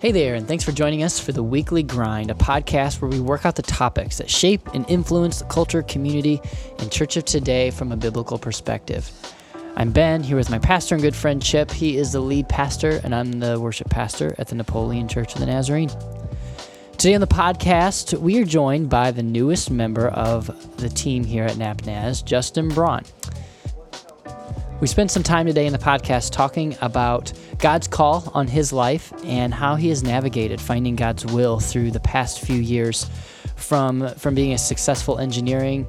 Hey there, and thanks for joining us for the Weekly Grind, a podcast where we work out the topics that shape and influence the culture, community, and church of today from a biblical perspective. I'm Ben, here with my pastor and good friend Chip. He is the lead pastor, and I'm the worship pastor at the Napoleon Church of the Nazarene. Today on the podcast, we are joined by the newest member of the team here at NapNaz, Justin Braun. We spent some time today in the podcast talking about God's call on his life and how he has navigated finding God's will through the past few years from, from being a successful engineering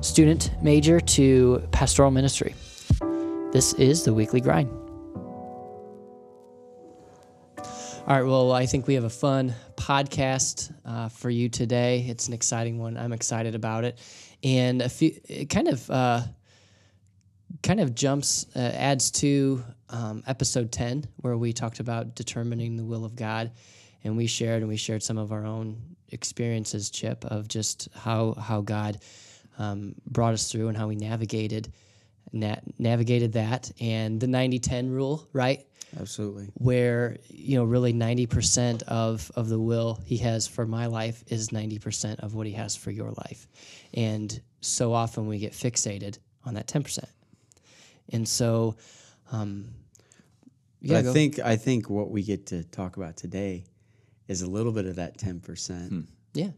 student major to pastoral ministry. This is the weekly grind. All right, well, I think we have a fun podcast uh, for you today. It's an exciting one. I'm excited about it. And a few, it kind of, uh, kind of jumps, uh, adds to um, episode 10, where we talked about determining the will of God. And we shared, and we shared some of our own experiences, Chip, of just how, how God um, brought us through and how we navigated, na- navigated that. And the 90 10 rule, right? Absolutely. where you know really 90% of of the will he has for my life is 90% of what he has for your life and so often we get fixated on that 10% and so um But yeah, I go. think I think what we get to talk about today is a little bit of that ten percent, yeah.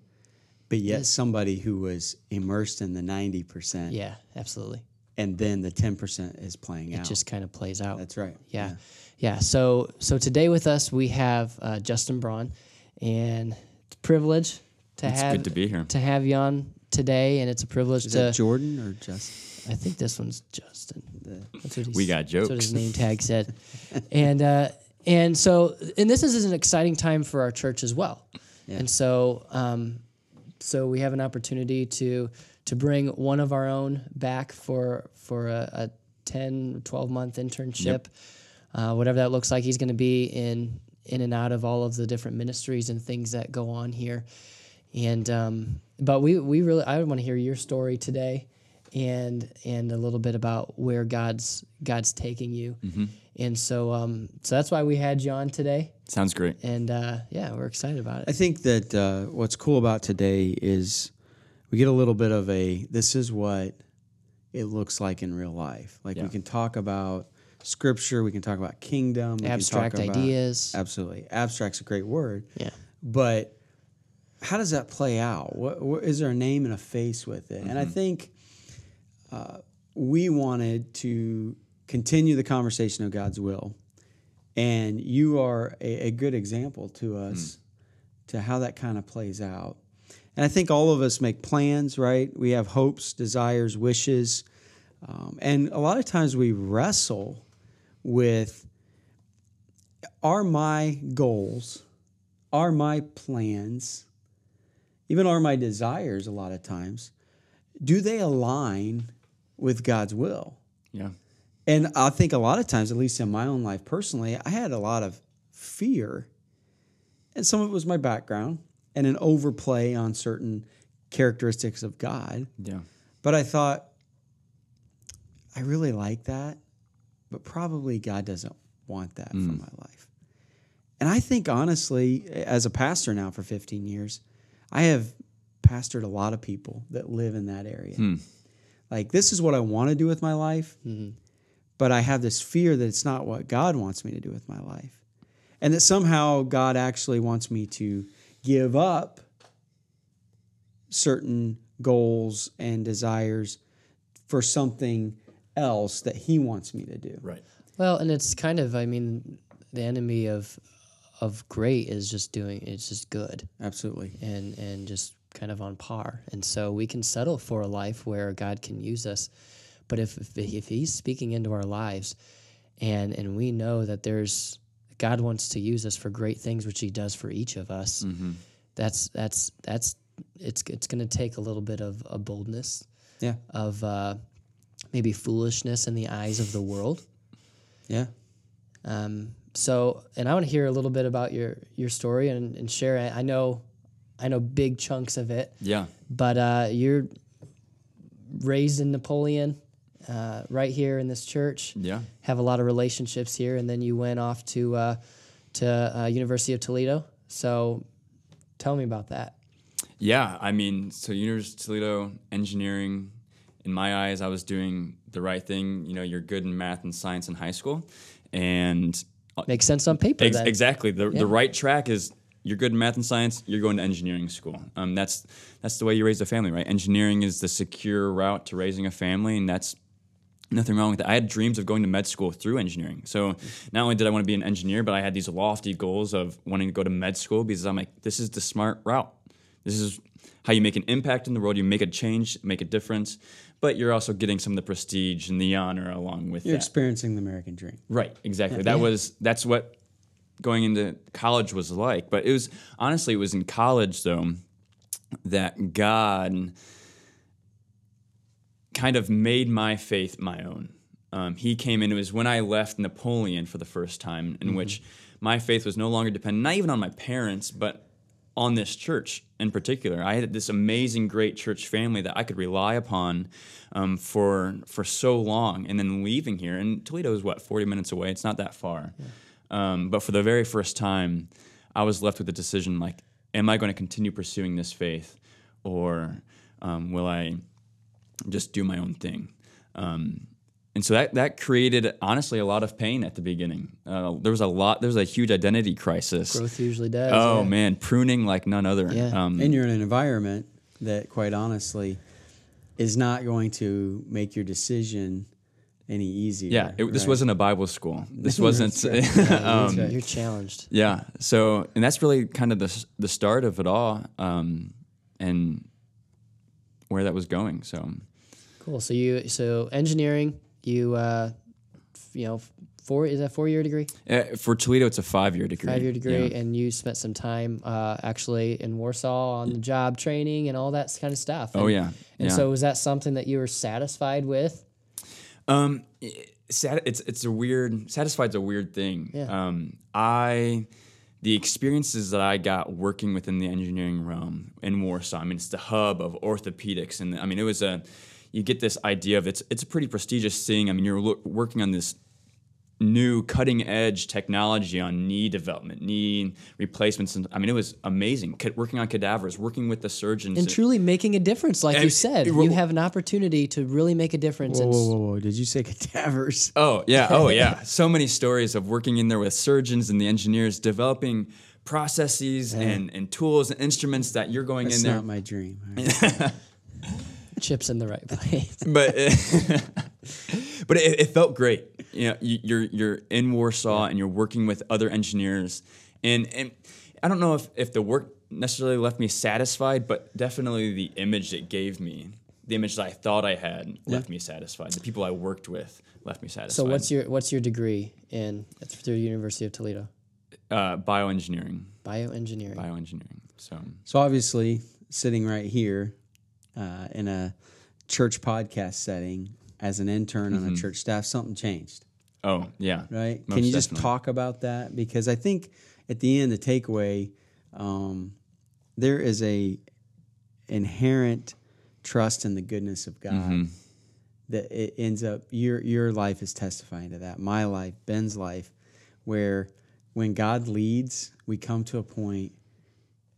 But yet somebody who was immersed in the ninety percent, yeah absolutely. and then the ten percent is playing it out. It just kind of plays out. That's right. yeah. yeah. So so today with us we have uh, justin braun. And it's a privilege to It's have good to be here. to have you on today. And it's a privilege to Is to that Jordan or just I think this one's Justin. That's what We got That's what his name tag said. and uh, and so and this is an exciting time for our church as well. And so um, so we have an opportunity to to bring one of our own back for for a, a 10 12 month internship uh, whatever that looks like he's going to be in in and out of all of the different ministries and things that go on here and um, but we we really I want to hear your story today, and and a little bit about where God's God's taking you, and so um so that's why we had you on today, Sounds great. and uh, yeah, we're excited about it. I think that uh, what's cool about today is we get a little bit of a this is what it looks like in real life. Like we can talk about scripture, we can talk about kingdom, we can talk Abstract about- ideas. Absolutely, abstract's a great word. Yeah, but how does that play out? What, what is there a name and a face with it? And I think uh, we wanted to continue the conversation of God's will, and you are a, a good example to us to how that kind of plays out. And I think all of us make plans, right? We have hopes, desires, wishes, um, and a lot of times we wrestle with are my goals are my plans, even are my desires a lot of times, do they align with God's will? Yeah. And I think a lot of times, at least in my own life personally, I had a lot of fear. And some of it was my background and an overplay on certain characteristics of God. Yeah. But I thought, I really like that, but probably God doesn't want that for mm. my life. And I think, honestly, as a pastor now for 15 years, I have pastored a lot of people that live in that area. Hmm. Like, this is what I want to do with my life, mm-hmm. but I have this fear that it's not what God wants me to do with my life. And that somehow God actually wants me to give up certain goals and desires for something else that He wants me to do. Right. well, and it's kind of I mean the enemy of of great is just doing it's just good. Absolutely. and and just kind of on par. And so we can settle for a life where God can use us. But if if, if He's speaking into our lives, and and we know that there's God wants to use us for great things, which He does for each of us. That's that's that's it's it's going to take a little bit of a boldness Yeah. of uh, maybe foolishness in the eyes of the world. Yeah. Um, so, and I want to hear a little bit about your your story and, and share. it. I know, I know big chunks of it, Yeah. but uh, you're raised in Napoleon, uh, right here in this church. Yeah. Have a lot of relationships here, and then you went off to uh, to uh, University of Toledo. So tell me about that. Yeah, I mean, so University of Toledo engineering. In my eyes, I was doing the right thing. You know, you're good in math and science in high school, and Makes sense on paper. Ex- exactly. The, Yeah. the right track is you're good in math and science, you're going to engineering school. Um, that's that's the way you raise a family, right? Engineering is the secure route to raising a family, and that's nothing wrong with that. I had dreams of going to med school through engineering. So not only did I want to be an engineer, but I had these lofty goals of wanting to go to med school because I'm like, this is the smart route. This is how you make an impact in the world. You make a change, make a difference, but you're also getting some of the prestige and the honor along with it. You're that. experiencing the American dream. Right, exactly. That was that's what going into college was like. But it was honestly it was in college though that God kind of made my faith my own. Um, he came in. It was when I left Napoleon for the first time, in which my faith was no longer dependent, not even on my parents, but on this church in particular. I had this amazing, great church family that I could rely upon um, for for so long, and then leaving here. And Toledo is what forty minutes away. It's not that far. Um, but for the very first time, I was left with the decision: like, am I going to continue pursuing this faith, or um, will I just do my own thing? Um, and so that that created honestly a lot of pain at the beginning. Uh, there was a lot. There was a huge identity crisis. Growth usually does. Oh yeah. man, pruning like none other. Yeah. Um, And you're in an environment that, quite honestly, is not going to make your decision any easier. yeah, it, this right? wasn't a Bible school. This wasn't. That's right. um, You're challenged. Yeah. So, and that's really kind of the the start of it all, um, and where that was going. So, Cool. So you so engineering, you uh, f- you know, four is that four year degree? uh, for Toledo, it's a five year degree. Five year degree, Yeah. and you spent some time uh, actually in Warsaw on the job training and all that kind of stuff. Oh yeah. And yeah. so was that something that you were satisfied with? Um, it's it's a weird. Satisfied's a weird thing. Yeah. Um, I the experiences that I got working within the engineering realm in Warsaw. I mean, it's the hub of orthopedics, and I mean, it was a. You get this idea of it's it's a pretty prestigious thing. I mean, you're lo- working on this new cutting edge technology on knee development, knee replacements, and I mean, it was amazing. Ca- Working on cadavers, working with the surgeons. And truly making a difference, like you said, it- you have an opportunity to really make a difference. Whoa, and whoa, whoa, whoa! Did you say cadavers? Oh yeah, oh yeah. so many stories of working in there with surgeons and the engineers, developing processes and, and tools and instruments that you're going That's in there. not my dream. All right. chips in the right place. but but it, it felt great. You know, you, you're you're in Warsaw and you're working with other engineers, and and I don't know if if the work necessarily left me satisfied, but definitely the image it gave me, the image that I thought I had, left me satisfied. The people I worked with left me satisfied. so what's your what's your degree in? It's through the University of Toledo, uh, bioengineering? bioengineering. Bioengineering. So. So obviously, sitting right here uh, in a church podcast setting as an intern on a church staff, something changed, Oh yeah. right? Most Can you just definitely. talk about that? Because I think at the end, the takeaway, um, there is a inherent trust in the goodness of God Mm-hmm. that it ends up your your life is testifying to that. My life, Ben's life, where when God leads, we come to a point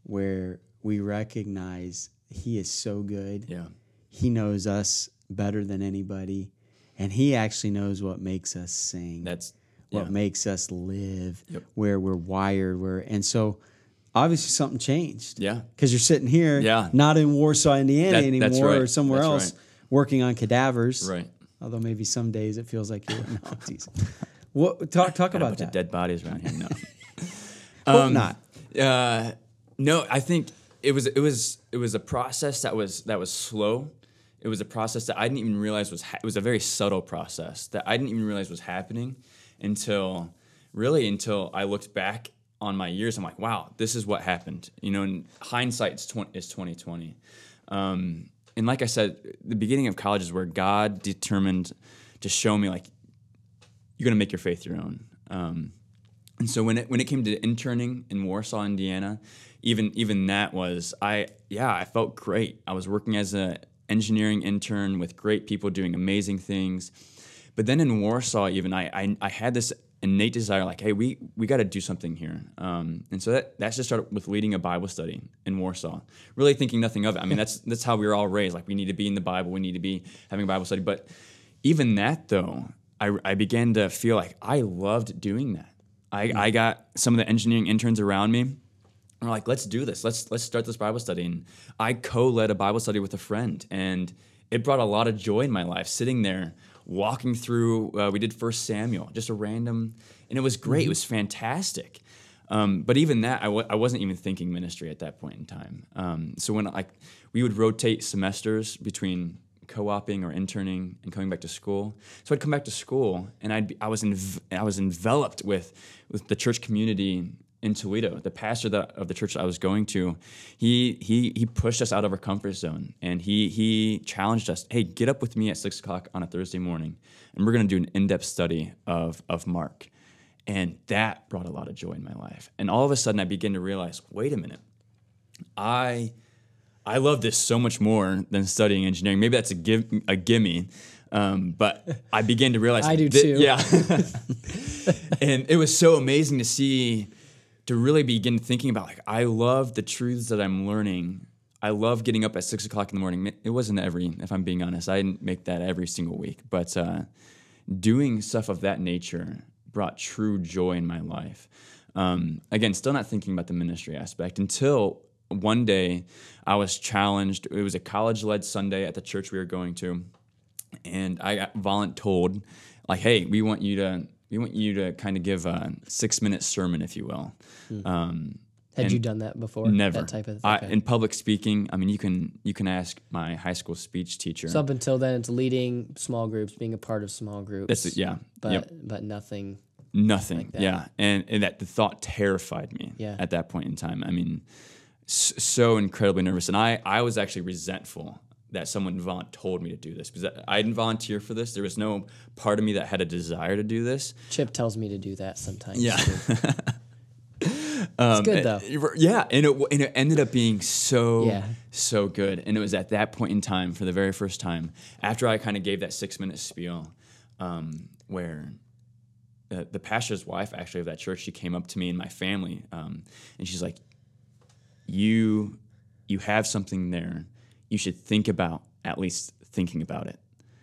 where we recognize He is so good. Yeah. He knows us better than anybody, and He actually knows what makes us sing. That's what yeah. makes us live, Yep. where we're wired, where and so obviously something changed. Yeah. because you're sitting here, Yeah. not in Warsaw, Indiana That- anymore, right. or somewhere That's else, right. working on cadavers. Right. Although maybe some days it feels like you're no, geez. What talk talk Got a about bunch that? of dead bodies around here. No. Hope not. Uh, no, I think it was it was it was a process that was that was slow. It was a process that I didn't even realize was ha- it was a very subtle process that I didn't even realize was happening until really until I looked back on my years. I'm like, wow, this is what happened. You know, in hindsight, is twenty twenty. Um, and like I said, the beginning of college is where God determined to show me like you're gonna make your faith your own. Um, and so when it when it came to interning in Warsaw, Indiana, even even that was I yeah I felt great. I was working as a engineering intern with great people doing amazing things, But then in Warsaw, even I, I, I had this innate desire, like, hey, we we got to do something here. Um, and so that that just started with leading a Bible study in Warsaw. Really thinking nothing of it. I mean, that's that's how we were all raised. Like, we need to be in the Bible. We need to be having a Bible study. But even that, though, I, I began to feel like I loved doing that. I, I got some of the engineering interns around me. We're like, let's do this. Let's let's start this Bible study. And I co-led a Bible study with a friend, and it brought a lot of joy in my life. Sitting there, walking through, uh, we did First Samuel, just a random, and it was great. Mm-hmm. It was fantastic. Um, but even that, I w- I wasn't even thinking ministry at that point in time. Um, so when like we would rotate semesters between co-oping or interning and coming back to school. So I'd come back to school and I'd be, I was env- I was enveloped with with the church community in Toledo. The pastor that, of the church that I was going to, he he he pushed us out of our comfort zone and he he challenged us. Hey, get up with me at six o'clock on a Thursday morning, and we're going to do an in-depth study of of Mark. And that brought a lot of joy in my life. And all of a sudden, I began to realize, wait a minute, I I love this so much more than studying engineering. Maybe that's a give a gimme, um, but I began to realize I do thi- too. Yeah, and it was so amazing to see, to really begin thinking about like I love the truths that I'm learning. I love getting up at six o'clock in the morning. It wasn't every, if I'm being honest, I didn't make that every single week, but uh, doing stuff of that nature brought true joy in my life. Um, again, still not thinking about the ministry aspect until one day I was challenged. It was a college led Sunday at the church we were going to, and I got voluntold, like, "Hey, we want you to we want you to kind of give a six minute sermon, if you will." Um, Had you done that before? Never. That type of I, okay. in public speaking, I mean, you can you can ask my high school speech teacher. So up until then, it's leading small groups, being a part of small groups. That's it, yeah. But Yep. but nothing. Nothing. that. Yeah, and, and that the thought terrified me. Yeah. At that point in time, I mean, so incredibly nervous, and I I was actually resentful that someone vol- told me to do this because I didn't volunteer for this. There was no part of me that had a desire to do this. Chip tells me to do that sometimes. Yeah. too. it's good though. Uh, Yeah, and it and it ended up being so Yeah. so good. And it was at that point in time, for the very first time, after I kind of gave that six minute spiel, um, where the, the pastor's wife, actually of that church, she came up to me and my family, um, and she's like, "You, you have something there. You should think about at least thinking about it."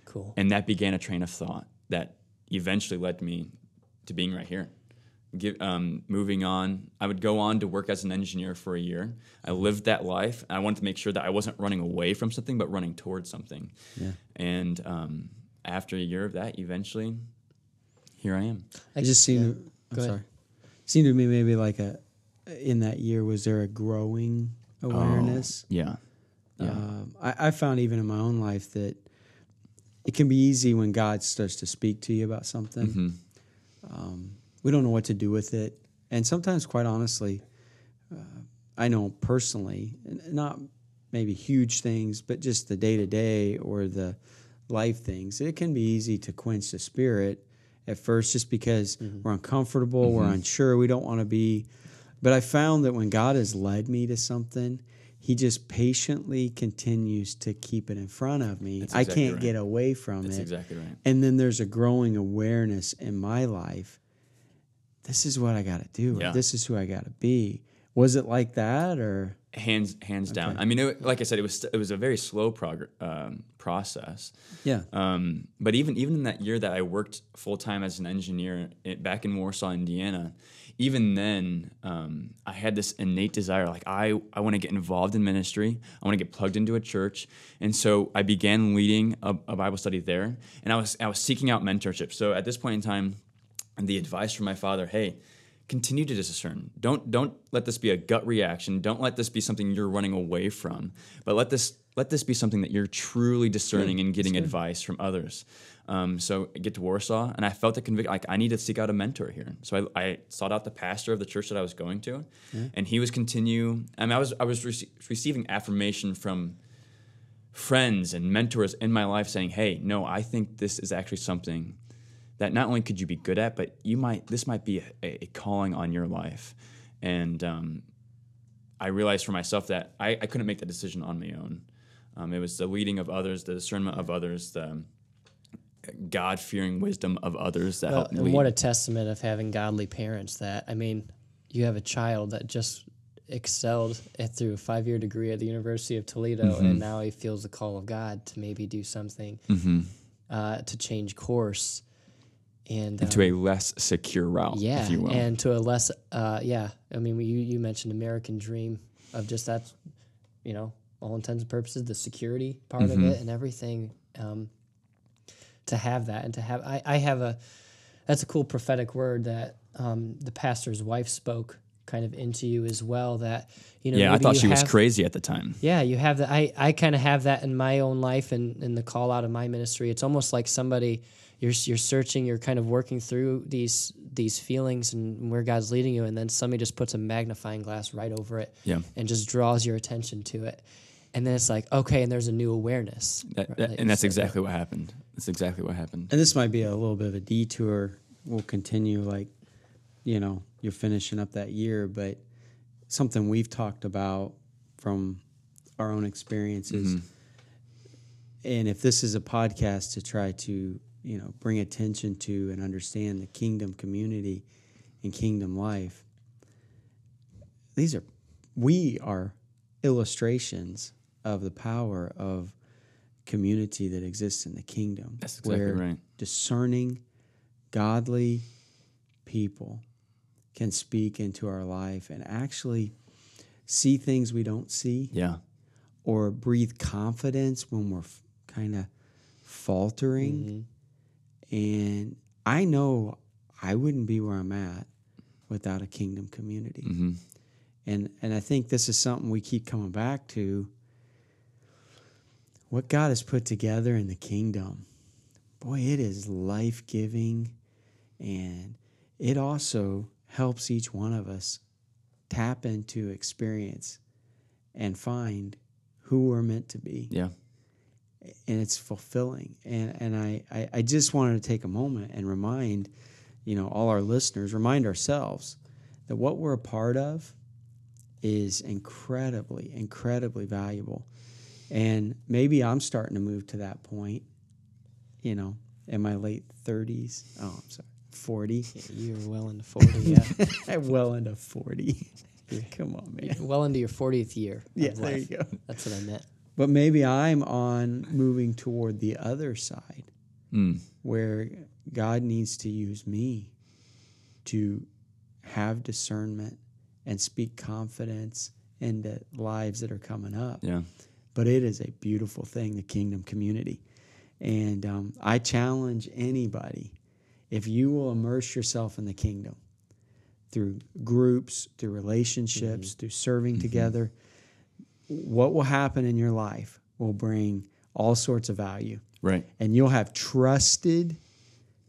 Cool. And that began a train of thought that eventually led me to being right here. Give, um, moving on, I would go on to work as an engineer for a year. I lived that life. I wanted to make sure that I wasn't running away from something, but running towards something. Yeah. And um, after a year of that, eventually, here I am. I just seemed. I'm ahead. sorry. Seemed to me maybe like a in that year was there a growing awareness? Yeah. Yeah. Um, I, I found even in my own life that it can be easy when God starts to speak to you about something. Mm-hmm. Um, we don't know what to do with it, and sometimes, quite honestly, uh, I know personally, not maybe huge things, but just the day to day or the life things. It can be easy to quench the spirit at first, just because we're uncomfortable, we're unsure, we don't want to be. But I found that when God has led me to something, He just patiently continues to keep it in front of me. That's I can't right. get away from it. That's it. exactly right. And then there's a growing awareness in my life. This is what I got to do. Yeah. This is who I got to be. Was it like that, or Hands hands down. I mean, it, like I said, it was it was a very slow prog- um, process. yeah? Um, but even even in that year that I worked full time as an engineer back in Warsaw, Indiana, even then um, I had this innate desire, like I I want to get involved in ministry. I want to get plugged into a church, and so I began leading a, a Bible study there, and I was I was seeking out mentorship. So at this point in time, the advice from my father, hey. Continue to discern. Don't don't let this be a gut reaction. Don't let this be something you're running away from. But let this let this be something that you're truly discerning and getting advice from others. Um, so I get to Warsaw, and I felt the conviction like I need to seek out a mentor here. So I, I sought out the pastor of the church that I was going to, and he was continue. I mean, I was I was rece- receiving affirmation from friends and mentors in my life saying, "Hey, no, I think this is actually something that not only could you be good at, but you might this might be a, a calling on your life." And um, I realized for myself that I, I couldn't make that decision on my own. Um, it was the leading of others, the discernment of others, the God fearing wisdom of others that Well, help me and lead. what a testament of having godly parents that I mean, you have a child that just excelled at, through a five year degree at the University of Toledo, Mm-hmm. and now he feels the call of God to maybe do something Mm-hmm. uh, to change course. And, to um, a less secure route, yeah, if you will. and to a less, uh, yeah. I mean, you you mentioned American dream of just that, you know, all intents and purposes, the security part Mm-hmm. of it and everything. Um, to have that and to have, I, I have a, that's a cool prophetic word that um, the pastor's wife spoke kind of into you as well. That you know, yeah, I thought she was crazy at the time. yeah, you have that. I, I kind of have that in my own life and in the call out of my ministry. It's almost like somebody you're you're searching, you're kind of working through these these feelings and where God's leading you, and then somebody just puts a magnifying glass right over it, Yeah. and just draws your attention to it, and then it's like okay, and there's a new awareness, That, right, that- that and that's said. exactly what happened. That's exactly what happened. And this might be a little bit of a detour. We'll continue, like, you know, you're finishing up that year, but something we've talked about from our own experiences. Mm-hmm. And if this is a podcast to try to, you know, bring attention to and understand the kingdom community and kingdom life, these are, we are illustrations of the power of community that exists in the kingdom. That's exactly where right. discerning, godly people can speak into our life and actually see things we don't see Yeah. or breathe confidence when we're kind of faltering. And I know I wouldn't be where I'm at without a kingdom community. hmm And and I think this is something we keep coming back to. What God has put together in the kingdom, boy, it is life giving, and it also helps each one of us tap into experience and find who we're meant to be Yeah. and it's fulfilling. And and I, I, I just wanted to take a moment and remind, you know, all our listeners, remind ourselves that what we're a part of is incredibly, incredibly valuable. And maybe I'm starting to move to that point, you know, in my late 30s. Oh, I'm sorry, 40. You're well into forty, yeah, I'm well into 40. Come on, man. well into your fortieth year. Yeah, there life. you go. That's what I meant. But maybe I'm on moving toward the other side. Mm. where God needs to use me to have discernment and speak confidence into lives that are coming up. Yeah. But it is a beautiful thing, the kingdom community. And um, I challenge anybody if you will immerse yourself in the kingdom through groups, through relationships, through serving together, what will happen in your life will bring all sorts of value Right. and you'll have trusted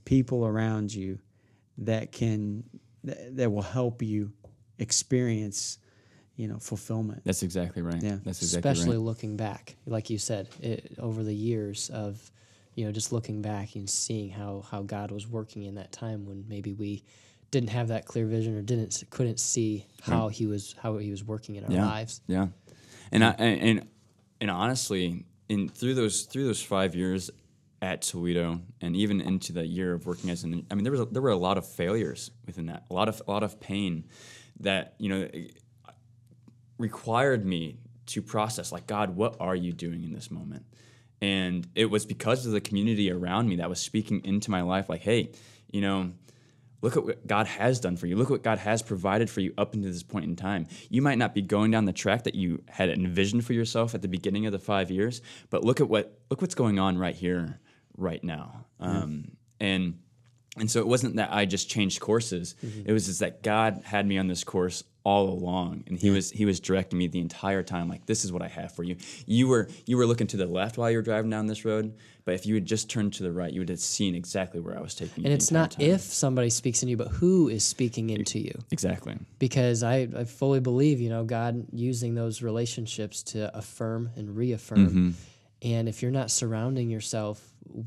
people around you that can that, that will help you experience you know fulfillment That's exactly right. Yeah. That's exactly especially right. looking back, like you said, it, over the years of, you know, just looking back and seeing how how God was working in that time when maybe we didn't have that clear vision or didn't couldn't see how he was how he was working in our yeah. lives. Yeah. And I and and, and honestly, in through those through those five years at Toledo, and even into the year of working as an, I mean, there was a, there were a lot of failures within that, a lot of a lot of pain that you know required me to process like God, what are you doing in this moment? And it was because of the community around me that was speaking into my life, like, hey, you know, look at what God has done for you. Look what God has provided for you up until this point in time. You might not be going down the track that you had envisioned for yourself at the beginning of the five years, but look at what look what's going on right here, right now. Um, and and so it wasn't that I just changed courses. It was just that God had me on this course all along, and He was He was directing me the entire time. Like this is what I have for you. You were you were looking to the left while you were driving down this road, but if you had just turned to the right, you would have seen exactly where I was taking you. And it's not time. if somebody speaks in you, but who is speaking into you. exactly. Because I, I fully believe, you know, God using those relationships to affirm and reaffirm. Mm-hmm. And if you're not surrounding yourself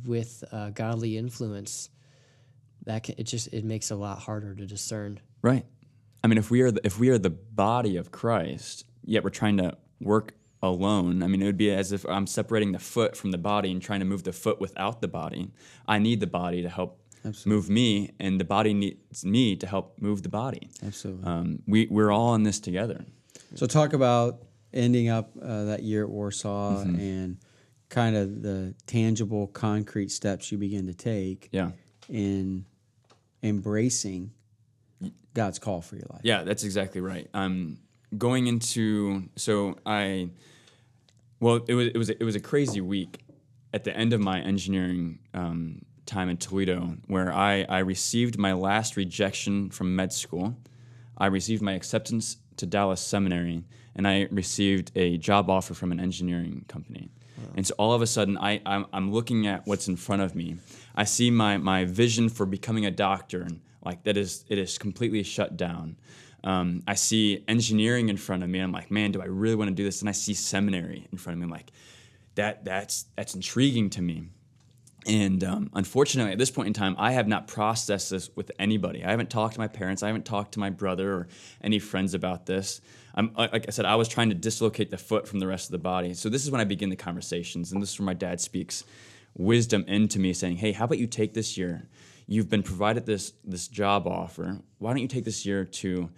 with uh, godly influence, that can, it just it makes it a lot harder to discern. Right. I mean, if we are the, if we are the body of Christ, yet we're trying to work alone. I mean, it would be as if I'm separating the foot from the body and trying to move the foot without the body. I need the body to help move me, and the body needs me to help move the body. Absolutely. Um, we we're all in this together. So talk about ending up uh, that year at Warsaw Mm-hmm. and kind of the tangible, concrete steps you begin to take Yeah. in embracing God's call for your life. Yeah, that's exactly right. Um, going into so I, well, it was it was it was a crazy week at the end of my engineering um, time in Toledo, where I I received my last rejection from med school. I received my acceptance to Dallas Seminary, and I received a job offer from an engineering company. And so all of a sudden, I, I'm, I'm looking at what's in front of me. I see my, my vision for becoming a doctor, and like that is it is completely shut down. Um, I see engineering in front of me. And I'm like, man, do I really want to do this? And I see seminary in front of me. I'm like, that that's that's intriguing to me. And um, unfortunately, at this point in time, I have not processed this with anybody. I haven't talked to my parents. I haven't talked to my brother or any friends about this. I'm, like I said, I was trying to dislocate the foot from the rest of the body. So this is when I begin the conversations, and this is where my dad speaks wisdom into me, saying, "Hey, how about you take this year? You've been provided this this job offer. Why don't you take this year to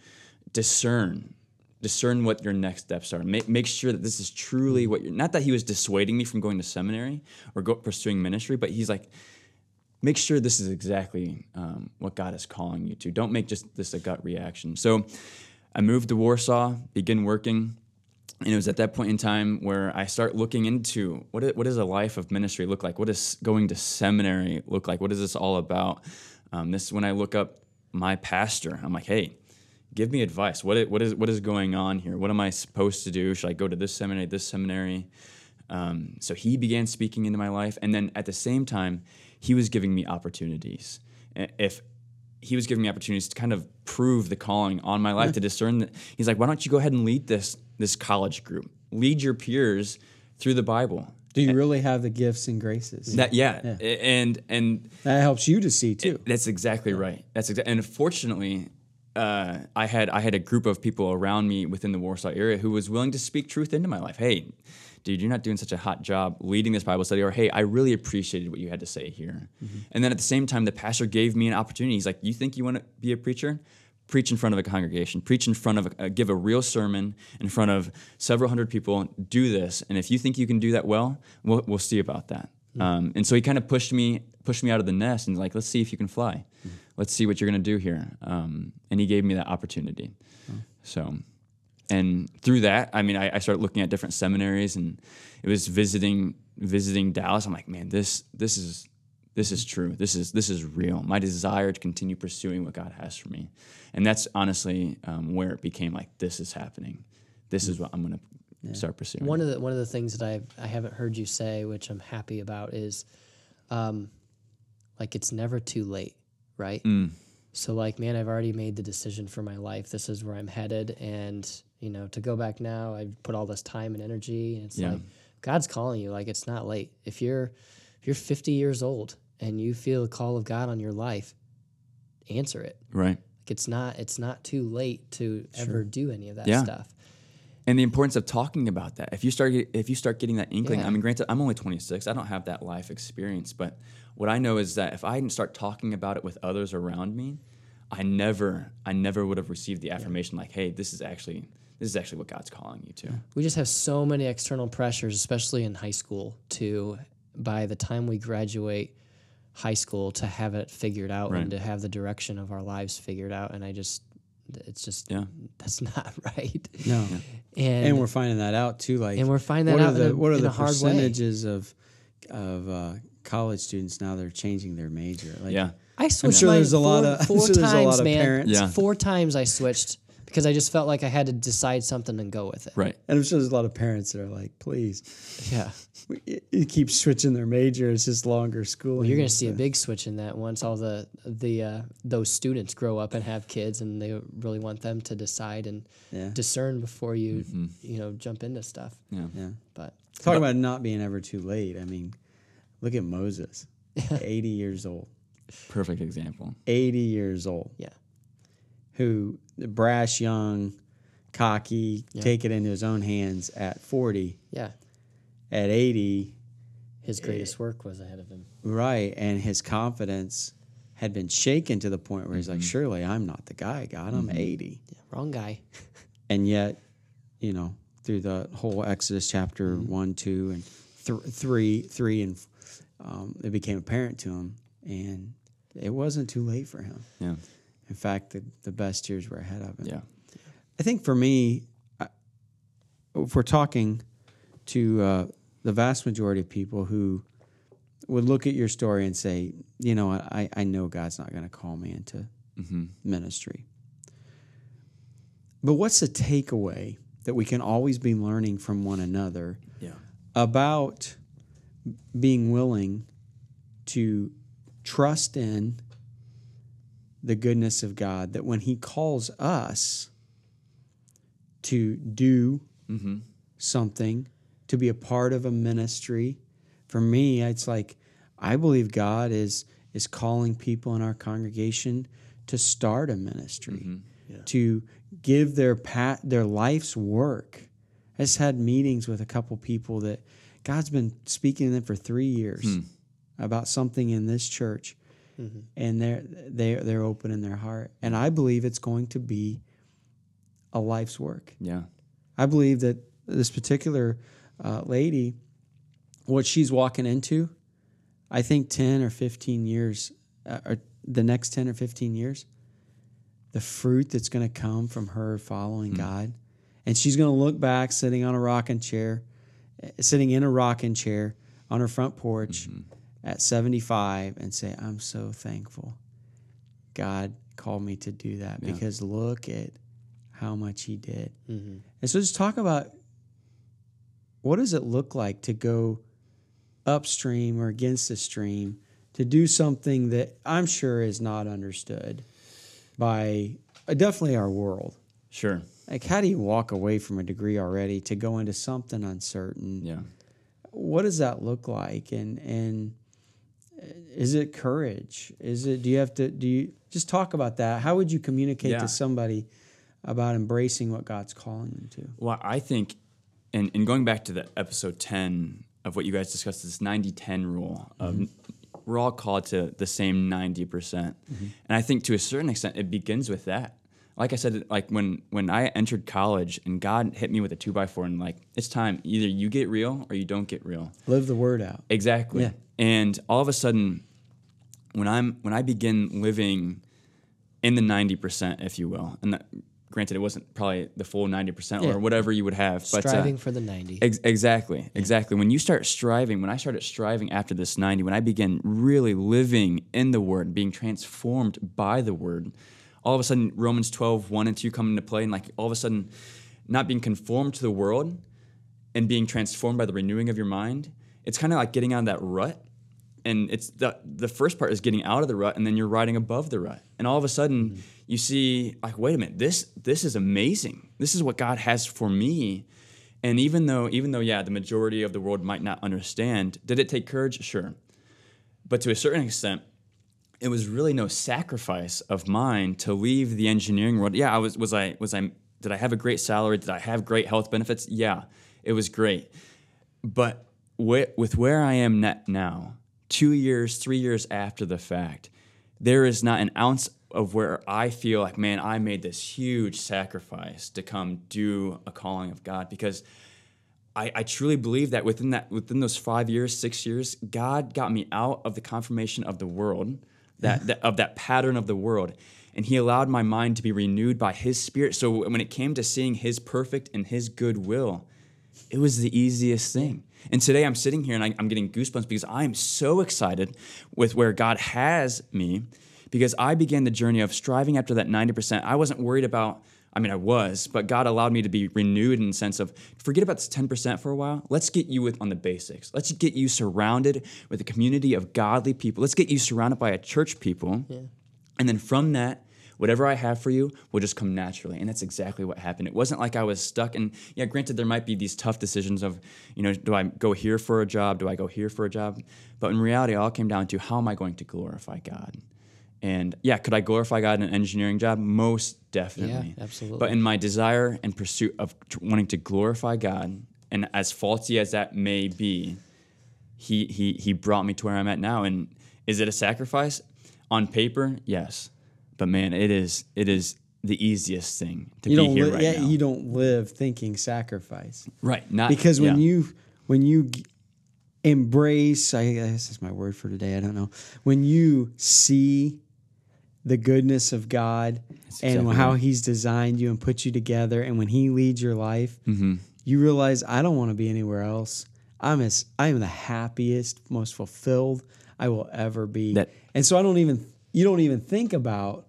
discern discern what your next steps are. Make, make sure that this is truly what you're, not that he was dissuading me from going to seminary or go, pursuing ministry, but he's like, make sure this is exactly um, what God is calling you to. Don't make just this a gut reaction. So I moved to Warsaw, begin working. And it was at that point in time where I start looking into what, is, what does a life of ministry look like? What does going to seminary look like? What is this all about? Um, this is when I look up my pastor. I'm like, hey, give me advice. What is, what is what is going on here? What am I supposed to do? Should I go to this seminary, this seminary? Um, so he began speaking into my life, and then at the same time, he was giving me opportunities. If he was giving me opportunities to kind of prove the calling on my life to discern that he's like, why don't you go ahead and lead this this college group? Lead your peers through the Bible. Do you really have the gifts and graces? That yeah, and and that helps you to see too. that's exactly right. That's exactly. And fortunately, uh, I had I had a group of people around me within the Warsaw area who was willing to speak truth into my life. Hey, dude, you're not doing such a hot job leading this Bible study, or hey, I really appreciated what you had to say here. And then at the same time, the pastor gave me an opportunity. He's like, "You think you want to be a preacher? Preach in front of a congregation. Preach in front of, a, uh, give a real sermon in front of several hundred people. Do this, and if you think you can do that well, we'll, we'll see about that." Um, and so he kind of pushed me pushed me out of the nest and like, let's see if you can fly. Let's see what you're going to do here. Um, and he gave me that opportunity. So, and through that, I mean, I, I started looking at different seminaries, and it was visiting visiting Dallas. I'm like, man, this this is this is true. This is this is real. My desire to continue pursuing what God has for me, and that's honestly um, where it became like, this is happening. This is what I'm going to start pursuing. One of the one of the things that I I haven't heard you say, which I'm happy about, is, um, like it's never too late, right? Mm. So like, man, I've already made the decision for my life. This is where I'm headed, and you know, to go back now, I've put all this time and energy, and it's Yeah. like God's calling you. Like it's not late. If you're if you're 50 years old and you feel the call of God on your life, answer it. right. Like it's not it's not too late to ever do any of that Yeah. stuff. and the importance of talking about that. If you start if you start getting that inkling, Yeah. I mean, granted, I'm only 26. I don't have that life experience, but what I know is that if I didn't start talking about it with others around me, I never I never would have received the affirmation like, "Hey, this is actually this is actually what God's calling you to." we just have so many external pressures, especially in high school, to by the time we graduate high school to have it figured out Right. and to have the direction of our lives figured out. And I just, it's just, Yeah. that's not right. No. And, And we're finding that out too. Like, And we're finding that out the a- what are the a hard way. percentages of of uh, college students now? They're changing their major. Like, Yeah. I switched sure my there's a lot four, of- four sure a times, lot of man. parents. Yeah. Four times I switched because I just felt like I had to decide something and go with it. Right. And I'm sure there's a lot of parents that are like, please, Yeah. we- you- you keep switching their major. It's just longer schooling. You're going to see a big switch in that once all the the uh, those students grow up and have kids, and they really want them to decide and Yeah. discern before you you know jump into stuff. Yeah. Yeah. But Talk about not being ever too late. I mean, look at Moses, 80 years old. Perfect example. 80 years old. yeah, Who, brash young cocky, take it into his own hands at 40. Yeah. At 80, His eh, greatest work was ahead of him. right, and his confidence had been shaken to the point where he's like, mm-hmm. surely I'm not the guy, God, I'm mm-hmm. 80. Yeah, wrong guy. And yet, you know, through the whole Exodus chapter mm-hmm. one, two, and th- three, three, and um, it became apparent to him, and it wasn't too late for him. Yeah. In fact, the, the best years were ahead of him. Yeah. I think for me, I, if we're talking to uh, the vast majority of people who would look at your story and say, you know, what, I, I know God's not going to call me into ministry. But what's the takeaway that we can always be learning from one another Yeah. about being willing to trust in the goodness of God that when He calls us to do mm-hmm. something, to be a part of a ministry, for me, it's like I believe God is is calling people in our congregation to start a ministry, mm-hmm. to give their pat their life's work. I just had meetings with a couple people that God's been speaking to them for three years hmm. about something in this church, and they're they're they're opening their heart, and I believe it's going to be a life's work. Yeah. I believe that this particular uh, lady, what she's walking into, I think 10 or 15 years, uh, or the next 10 or 15 years, the fruit that's going to come from her following God. And she's going to look back sitting on a rocking chair, uh, sitting in a rocking chair on her front porch at 75 and say, I'm so thankful. God called me to do that because look at how much He did. And so just talk about what does it look like to go upstream or against the stream to do something that I'm sure is not understood by uh, definitely our world. Sure. Like, how do you walk away from a degree already to go into something uncertain? Yeah. What does that look like? And and is it courage? Is it? Do you have to? Do you just talk about that? How would you communicate Yeah. to somebody about embracing what God's calling them to? Well, I think, and, and going back to the episode 10 of what you guys discussed, this 90 10 rule of mm-hmm. we're all called to the same 90%. percent mm-hmm. And I think to a certain extent, it begins with that. Like I said, like when, when I entered college and God hit me with a two by four and like, it's time, either you get real or you don't get real. Live the word out. Exactly. Yeah. And all of a sudden, when I'm when I begin living in the ninety percent, if you will, and that, granted, it wasn't probably the full ninety percent Yeah. or whatever you would have, but uh, Striving for the 90. Ex- exactly, exactly. When you start striving, when I started striving after this 90, when I began really living in the Word, being transformed by the Word, all of a sudden Romans 12, 1 and 2 come into play, and like all of a sudden, not being conformed to the world and being transformed by the renewing of your mind, it's kind of like getting out of that rut. And it's the the first part is getting out of the rut, and then you're riding above the rut. And all of a sudden, mm-hmm. you see, like, wait a minute, this this is amazing. This is what God has for me. And even though, even though, yeah, the majority of the world might not understand, did it take courage? Sure. But to a certain extent, it was really no sacrifice of mine to leave the engineering world. Yeah, I was was I was I did I have a great salary? Did I have great health benefits? Yeah, it was great. But with, where I am net now, two years, three years after the fact, there is not an ounce of where I feel like, man, I made this huge sacrifice to come do a calling of God because I, I truly believe that within that within those five years, six years, God got me out of the confirmation of the world, that, mm. that of that pattern of the world, and He allowed my mind to be renewed by His Spirit. So when it came to seeing His perfect and His good will, it was the easiest thing. And today I'm sitting here and I, I'm getting goosebumps because I am so excited with where God has me because I began the journey of striving after that 90%. I wasn't worried about, I mean, I was, but God allowed me to be renewed in the sense of forget about this 10% for a while. Let's get you with on the basics. Let's get you surrounded with a community of godly people. Let's get you surrounded by a church people. And then from that, whatever I have for you will just come naturally. And that's exactly what happened. It wasn't like I was stuck. And yeah, granted, there might be these tough decisions of, you know, do I go here for a job? Do I go here for a job? But in reality, it all came down to how am I going to glorify God? And yeah, could I glorify God in an engineering job? Most definitely. Yeah, absolutely. But in my desire and pursuit of wanting to glorify God, and as faulty as that may be, he he he brought me to where I'm at now. And is it a sacrifice? On paper, yes. But man, it is it is the easiest thing to You be here li- right yeah, now. you don't live thinking sacrifice. right. Not because when yeah. you when you embrace i guess is my word for today i don't know when you see the goodness of god and how right. he's designed you and put you together and when he leads your life Mm-hmm. you realize i don't want to be anywhere else i'm as i am the happiest most fulfilled i will ever be That- and so i don't even you don't even think about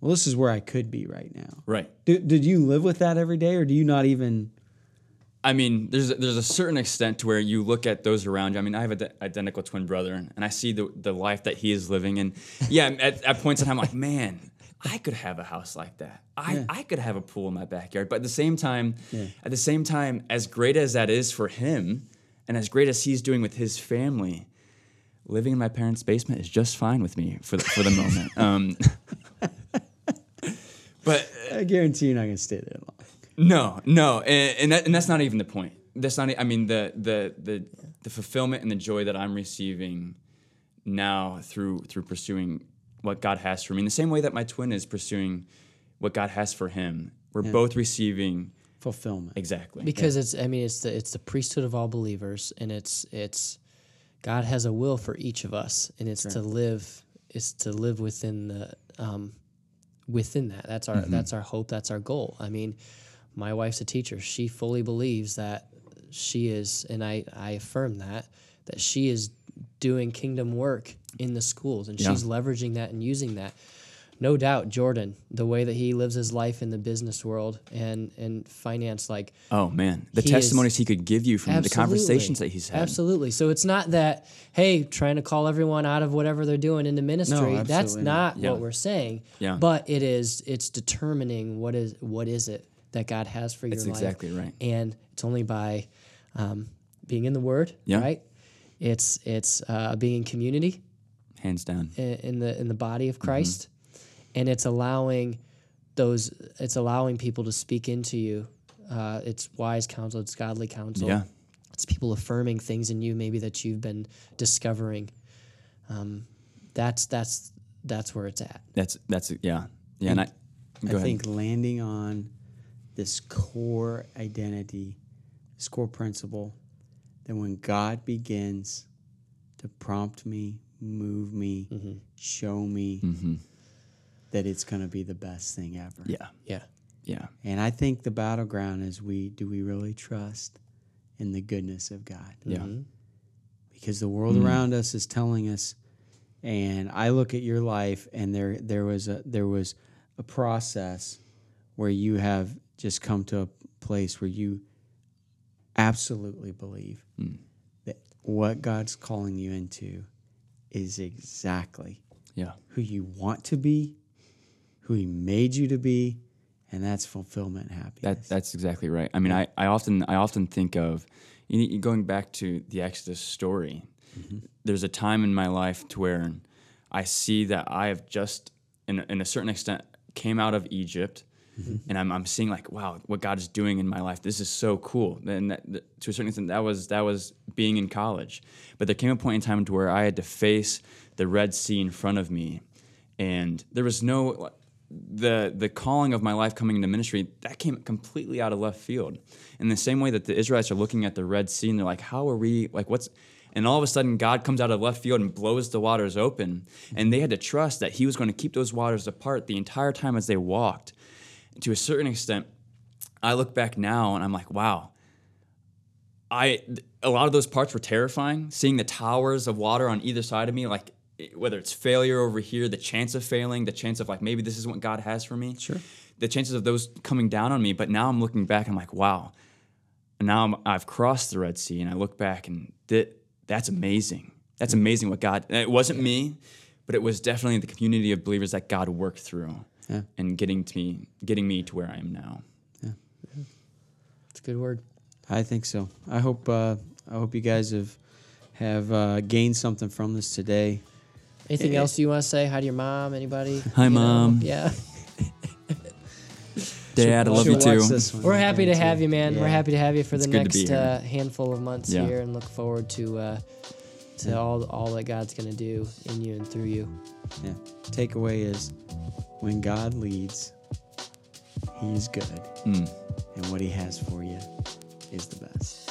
well this is where i could be right now right. did, did you live with that every day or do you not even I mean, there's a, there's a certain extent to where you look at those around you. I mean, I have an identical twin brother, and I see the the life that he is living, and yeah, at, at points in time, I'm like, man, I could have a house like that. I, I could have a pool in my backyard. But at the same time, at the same time, as great as that is for him, and as great as he's doing with his family, living in my parents' basement is just fine with me for the, for the moment. Um, but i guarantee you're not going to stay there long no, no, and and, that, and that's not even the point. That's not. I mean, the the the the fulfillment and the joy that I'm receiving now through through pursuing what God has for me, in the same way that my twin is pursuing what God has for him. We're both receiving fulfillment exactly. because it's i mean it's the it's the priesthood of all believers and it's it's god has a will for each of us and it's to live it's to live within the um within that that's our Mm-hmm. that's our hope that's our goal i mean my wife's a teacher she fully believes that she is and i i affirm that that she is doing kingdom work in the schools and Yeah. she's leveraging that and using that no doubt jordan the way that he lives his life in the business world and and finance like oh man, the He is- testimonies he could give you from the conversations that he's had. Absolutely. So it's not that, hey, trying to call everyone out of whatever they're doing into ministry. That's absolutely not not. Yeah. what we're saying. Yeah. But it is it's determining what is what is it that God has for That's your life. exactly right. And it's only by um, being in the Word, Yeah. right? It's it's uh, being in community Hands down. in, in the in the body of Mm-hmm. Christ, and it's allowing those it's allowing people to speak into you. Uh, it's wise counsel. It's godly counsel. Yeah. It's people affirming things in you, maybe that you've been discovering. Um, that's that's that's where it's at. That's that's yeah yeah. And I go I ahead. think landing on this core identity, this core principle, that when God begins to prompt me, move me, Mm-hmm. show me that it's going to be the best thing ever. yeah Yeah. yeah And I think the battleground is we do we really trust in the goodness of God? yeah mm-hmm. because the world mm. around us is telling us and I look at your life and there there was a there was a process where you have just come to a place where you absolutely believe mm. that what God's calling you into is exactly yeah. who you want to be, who he made you to be, and that's fulfillment and happiness. That that's exactly right. I mean, I, I often I often think of you know, going back to the Exodus story. Mm-hmm. There's a time in my life to where I see that I have just, in, in a certain extent, came out of Egypt, mm-hmm. and I'm, I'm seeing like, wow, what God is doing in my life. This is so cool. And that, that- to a certain extent, that was that was being in college. But there came a point in time to where I had to face the Red Sea in front of me, and there was no the the calling of my life coming into ministry that came completely out of left field in the same way that the israelites are looking at the red sea and they're like how are we like what's and all of a sudden god comes out of left field and blows the waters open and they had to trust that he was going to keep those waters apart the entire time as they walked to a certain extent i look back now and i'm like wow I a lot of those parts were terrifying. Seeing the towers of water on either side of me, like whether it's failure over here, the chance of failing, the chance of like maybe this isn't what God has for me. Sure. The chances of those coming down on me. But now I'm looking back, I'm like, wow. And now I'm, I've crossed the Red Sea, and I look back, and that that's amazing. That's amazing what God. It wasn't me, but it was definitely the community of believers that God worked through, Yeah. and getting to me, getting me to where I am now. Yeah, it's a good word. I think so. I hope uh, I hope you guys have have uh, gained something from this today. Anything else you want to say? Hi to your mom. Anybody? Hi, You know? Mom. Yeah. Dad, I love you too. watch this one, We're happy to have you, man. We're happy to have you for It's the good to be next here. uh, handful of months Yeah. here, and look forward to uh, to all all that God's going to do in you and through you. Yeah. Takeaway is when God leads, He's good, Mm. and what He has for you is the best.